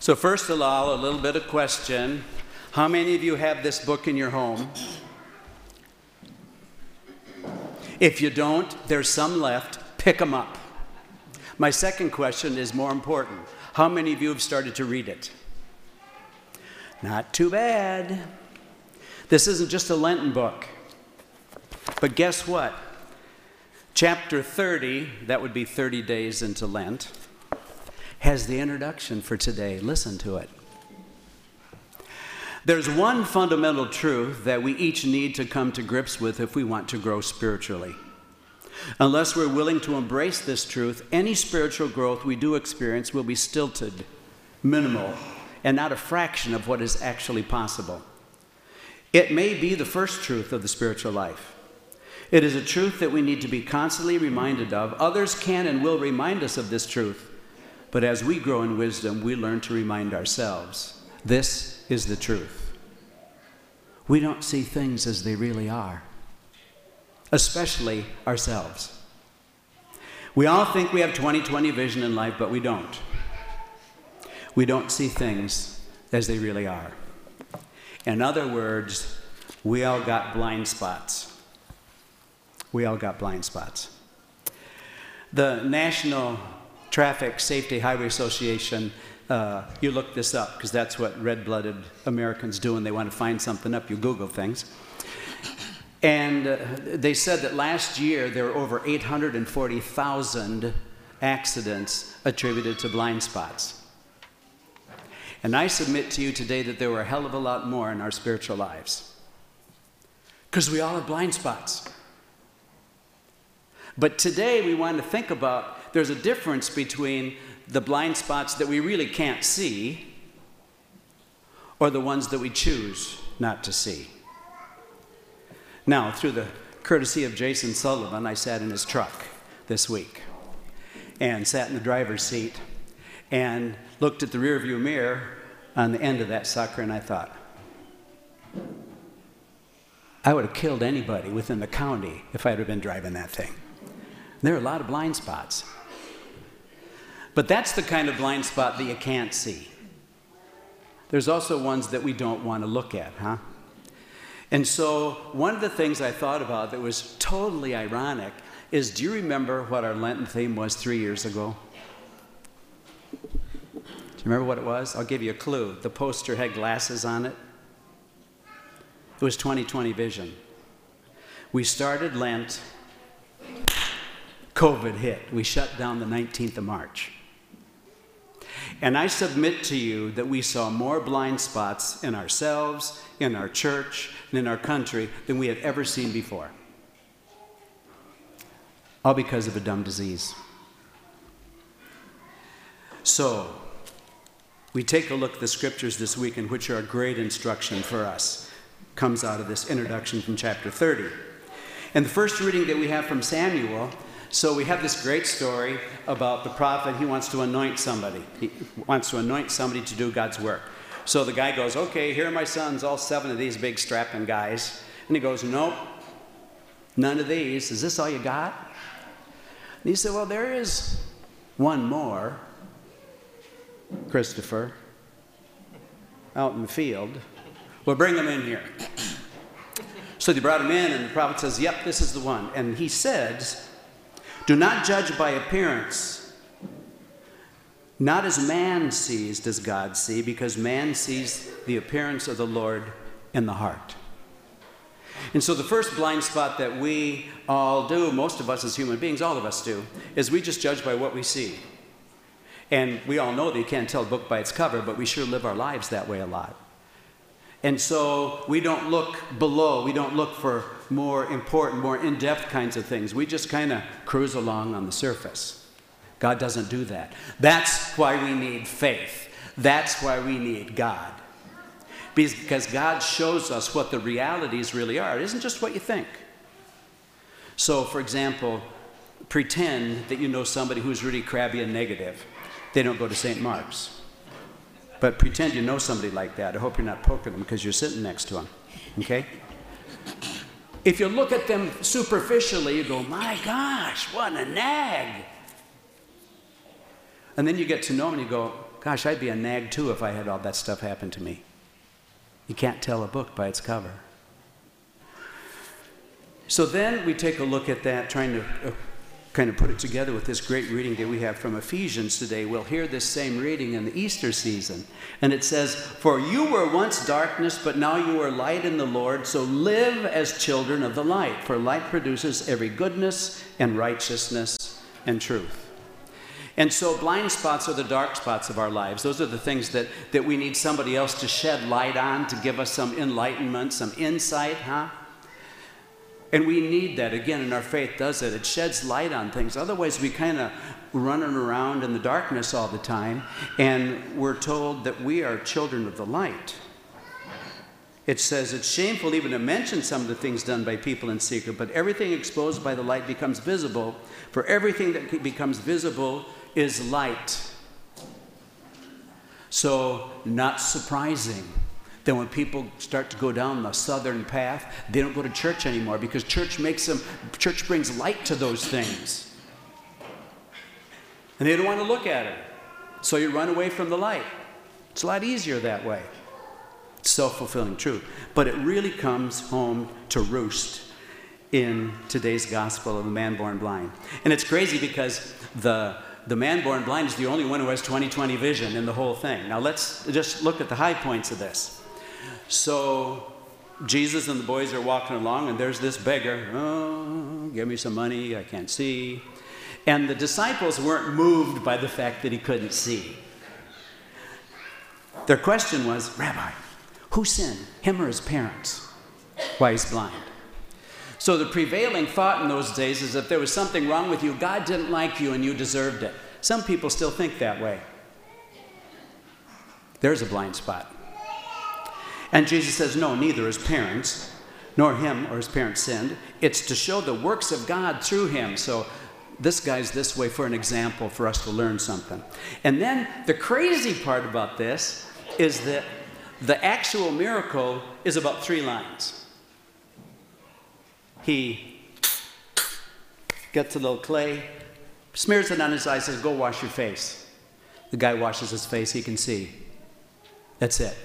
So, first of all, a little bit of question. How many of you have this book in your home? If you don't, there's some left. Pick them up. My second question is more important. How many of you have started to read it? Not too bad. This isn't just a Lenten book. But guess what? Chapter 30, that would be 30 days into Lent, has the introduction for today. Listen to it. There's one fundamental truth that we each need to come to grips with if we want to grow spiritually. Unless we're willing to embrace this truth, any spiritual growth we do experience will be stilted, minimal, and not a fraction of what is actually possible. It may be the first truth of the spiritual life. It is a truth that we need to be constantly reminded of. Others can and will remind us of this truth. But as we grow in wisdom, we learn to remind ourselves this is the truth. We don't see things as they really are, especially ourselves. We all think we have 20 20 vision in life, but we don't. We don't see things as they really are. In other words, we all got blind spots. We all got blind spots. The National Traffic Safety Highway Association, uh, you look this up because that's what red blooded Americans do when they want to find something up. You Google things. And uh, they said that last year there were over 840,000 accidents attributed to blind spots. And I submit to you today that there were a hell of a lot more in our spiritual lives. Because we all have blind spots. But today we want to think about there's a difference between the blind spots that we really can't see or the ones that we choose not to see. Now, through the courtesy of Jason Sullivan, I sat in his truck this week and sat in the driver's seat and looked at the rearview mirror on the end of that sucker and I thought, I would have killed anybody within the county if I'd have been driving that thing. There are a lot of blind spots. But that's the kind of blind spot that you can't see. There's also ones that we don't want to look at, huh? And so, one of the things I thought about that was totally ironic is do you remember what our Lenten theme was three years ago? Do you remember what it was? I'll give you a clue. The poster had glasses on it. It was 2020 vision. We started Lent, COVID hit. We shut down the 19th of March. And I submit to you that we saw more blind spots in ourselves, in our church, and in our country than we have ever seen before. All because of a dumb disease. So, we take a look at the scriptures this week, in which are great instruction for us. Comes out of this introduction from chapter 30. And the first reading that we have from Samuel, so we have this great story about the prophet. He wants to anoint somebody, he wants to anoint somebody to do God's work. So the guy goes, Okay, here are my sons, all seven of these big strapping guys. And he goes, Nope, none of these. Is this all you got? And he said, Well, there is one more. Christopher out in the field. Well, bring him in here. So they brought him in, and the prophet says, Yep, this is the one. And he says, Do not judge by appearance. Not as man sees does God see, because man sees the appearance of the Lord in the heart. And so the first blind spot that we all do, most of us as human beings, all of us do, is we just judge by what we see. And we all know that you can't tell a book by its cover, but we sure live our lives that way a lot. And so we don't look below, we don't look for more important, more in depth kinds of things. We just kind of cruise along on the surface. God doesn't do that. That's why we need faith. That's why we need God. Because God shows us what the realities really are. It isn't just what you think. So, for example, pretend that you know somebody who's really crabby and negative they don't go to St. Mark's. But pretend you know somebody like that. I hope you're not poking them because you're sitting next to them. Okay? If you look at them superficially, you go, my gosh, what a nag. And then you get to know them and you go, Gosh, I'd be a nag too if I had all that stuff happen to me. You can't tell a book by its cover. So then we take a look at that, trying to uh, kind of put it together with this great reading that we have from Ephesians today. We'll hear this same reading in the Easter season. And it says, For you were once darkness, but now you are light in the Lord, so live as children of the light. For light produces every goodness and righteousness and truth. And so, blind spots are the dark spots of our lives. Those are the things that, that we need somebody else to shed light on, to give us some enlightenment, some insight, huh? And we need that. Again, and our faith does it. It sheds light on things. Otherwise, we kind of running around in the darkness all the time, and we're told that we are children of the light. It says it's shameful even to mention some of the things done by people in secret, but everything exposed by the light becomes visible. For everything that becomes visible is light. So, not surprising then when people start to go down the southern path, they don't go to church anymore because church makes them, church brings light to those things. And they don't want to look at it. So you run away from the light. It's a lot easier that way. It's self fulfilling truth. But it really comes home to roost in today's gospel of the man born blind. And it's crazy because the the man born blind is the only one who has 20/20 vision in the whole thing. Now let's just look at the high points of this. So Jesus and the boys are walking along, and there's this beggar. Oh, give me some money, I can't see. And the disciples weren't moved by the fact that he couldn't see. Their question was Rabbi, who sinned, him or his parents? Why he's blind. So the prevailing thought in those days is that there was something wrong with you, God didn't like you, and you deserved it. Some people still think that way. There's a blind spot. And Jesus says, No, neither his parents, nor him or his parents sinned. It's to show the works of God through him. So this guy's this way for an example for us to learn something. And then the crazy part about this is that the actual miracle is about three lines. He gets a little clay, smears it on his eyes, says, Go wash your face. The guy washes his face, he can see. That's it.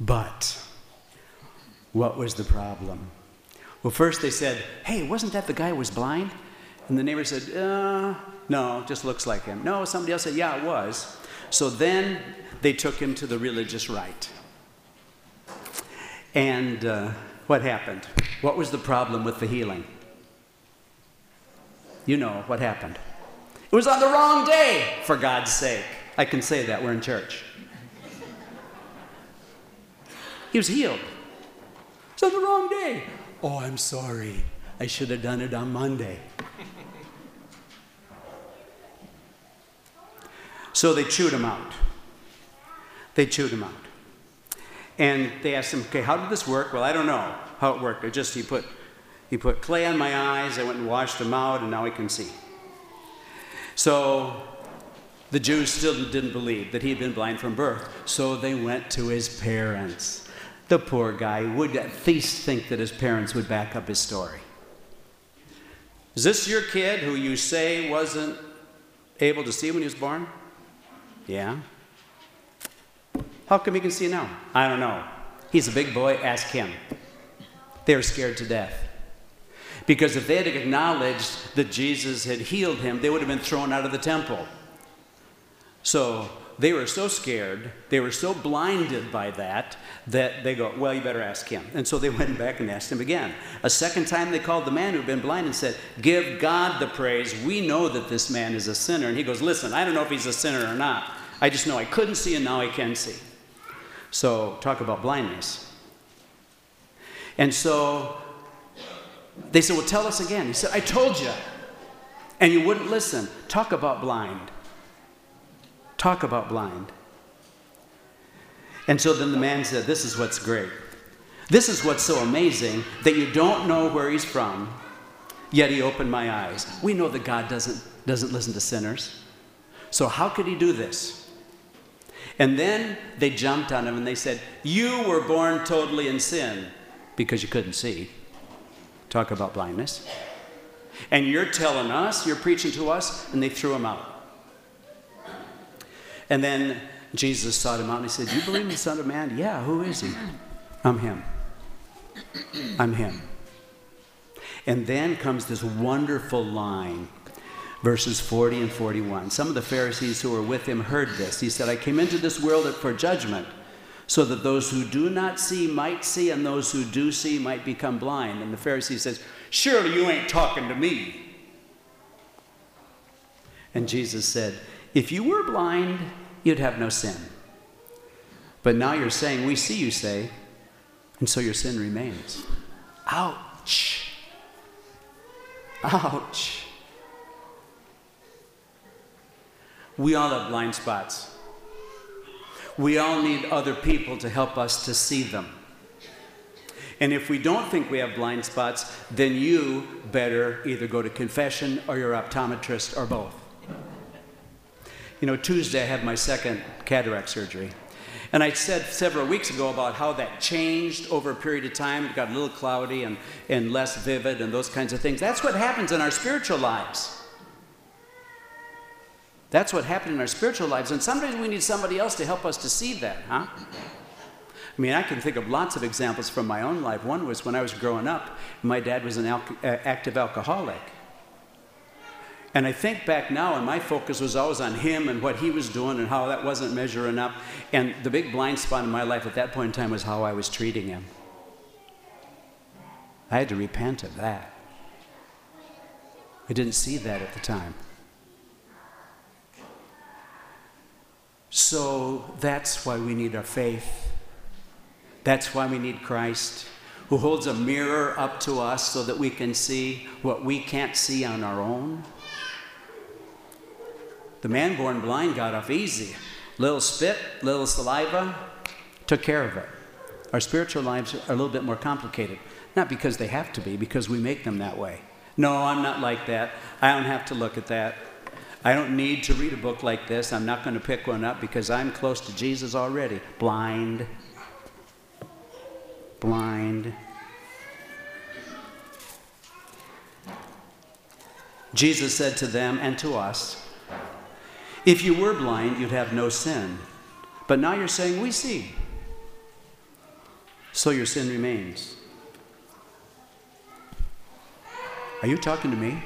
But what was the problem? Well, first they said, Hey, wasn't that the guy who was blind? And the neighbor said, uh, No, just looks like him. No, somebody else said, Yeah, it was. So then they took him to the religious right. And uh, what happened? What was the problem with the healing? You know what happened. It was on the wrong day, for God's sake. I can say that, we're in church. He was healed. On the wrong day. Oh, I'm sorry. I should have done it on Monday. so they chewed him out. They chewed him out. And they asked him, okay, how did this work? Well, I don't know how it worked. It just he put he put clay on my eyes, I went and washed them out, and now I can see. So the Jews still didn't believe that he had been blind from birth. So they went to his parents. The poor guy would at least think that his parents would back up his story. Is this your kid who you say wasn't able to see when he was born? Yeah. How come he can see now? I don't know. He's a big boy, ask him. They were scared to death. Because if they had acknowledged that Jesus had healed him, they would have been thrown out of the temple. So they were so scared, they were so blinded by that, that they go, Well, you better ask him. And so they went back and asked him again. A second time, they called the man who'd been blind and said, Give God the praise. We know that this man is a sinner. And he goes, Listen, I don't know if he's a sinner or not. I just know I couldn't see and now I can see. So, talk about blindness. And so they said, Well, tell us again. He said, I told you. And you wouldn't listen. Talk about blind. Talk about blind. And so then the man said, This is what's great. This is what's so amazing that you don't know where he's from, yet he opened my eyes. We know that God doesn't, doesn't listen to sinners. So, how could he do this? And then they jumped on him and they said, You were born totally in sin because you couldn't see. Talk about blindness. And you're telling us, you're preaching to us, and they threw him out. And then Jesus sought him out and he said, You believe in the Son of Man? Yeah, who is he? I'm him. I'm him. And then comes this wonderful line, verses 40 and 41. Some of the Pharisees who were with him heard this. He said, I came into this world for judgment, so that those who do not see might see, and those who do see might become blind. And the Pharisee says, Surely you ain't talking to me. And Jesus said, If you were blind, you'd have no sin. But now you're saying, We see you say, and so your sin remains. Ouch. Ouch. We all have blind spots. We all need other people to help us to see them. And if we don't think we have blind spots, then you better either go to confession or your optometrist or both. You know, Tuesday I had my second cataract surgery. And I said several weeks ago about how that changed over a period of time. It got a little cloudy and, and less vivid and those kinds of things. That's what happens in our spiritual lives. That's what happened in our spiritual lives. And sometimes we need somebody else to help us to see that, huh? I mean, I can think of lots of examples from my own life. One was when I was growing up, my dad was an al- uh, active alcoholic. And I think back now, and my focus was always on him and what he was doing and how that wasn't measuring up. And the big blind spot in my life at that point in time was how I was treating him. I had to repent of that. I didn't see that at the time. So that's why we need our faith. That's why we need Christ, who holds a mirror up to us so that we can see what we can't see on our own. The man born blind got off easy. Little spit, little saliva, took care of it. Our spiritual lives are a little bit more complicated. Not because they have to be, because we make them that way. No, I'm not like that. I don't have to look at that. I don't need to read a book like this. I'm not going to pick one up because I'm close to Jesus already. Blind. Blind. Jesus said to them and to us, if you were blind, you'd have no sin. But now you're saying, We see. So your sin remains. Are you talking to me?